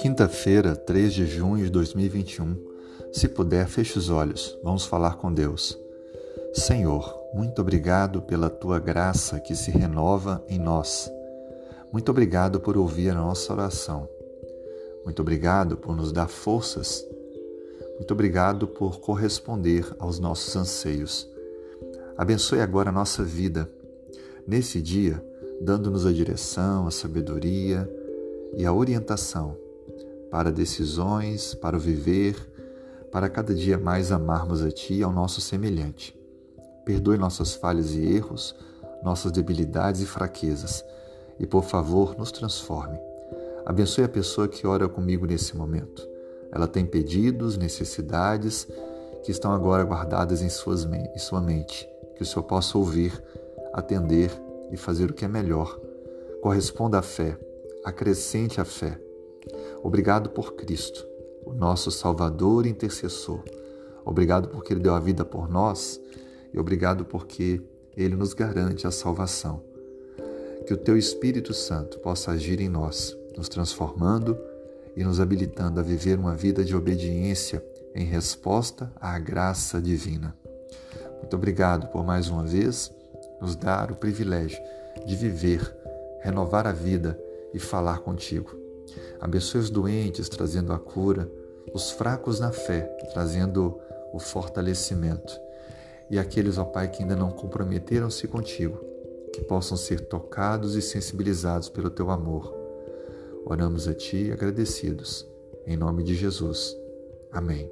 Quinta-feira, 3 de junho de 2021. Se puder, feche os olhos. Vamos falar com Deus. Senhor, muito obrigado pela tua graça que se renova em nós. Muito obrigado por ouvir a nossa oração. Muito obrigado por nos dar forças. Muito obrigado por corresponder aos nossos anseios. Abençoe agora a nossa vida. Nesse dia, dando-nos a direção, a sabedoria e a orientação para decisões, para o viver, para cada dia mais amarmos a Ti e ao nosso semelhante. Perdoe nossas falhas e erros, nossas debilidades e fraquezas, e por favor, nos transforme. Abençoe a pessoa que ora comigo nesse momento. Ela tem pedidos, necessidades que estão agora guardadas em, suas, em sua mente, que o Senhor possa ouvir, atender e fazer o que é melhor. Corresponda à fé, acrescente a fé. Obrigado por Cristo, o nosso Salvador e intercessor. Obrigado porque Ele deu a vida por nós e obrigado porque Ele nos garante a salvação. Que o Teu Espírito Santo possa agir em nós, nos transformando e nos habilitando a viver uma vida de obediência em resposta à graça divina. Muito obrigado por mais uma vez nos dar o privilégio de viver, renovar a vida e falar contigo. Abençoe os doentes, trazendo a cura, os fracos na fé, trazendo o fortalecimento. E aqueles, ó Pai, que ainda não comprometeram-se contigo, que possam ser tocados e sensibilizados pelo teu amor. Oramos a Ti agradecidos. Em nome de Jesus. Amém.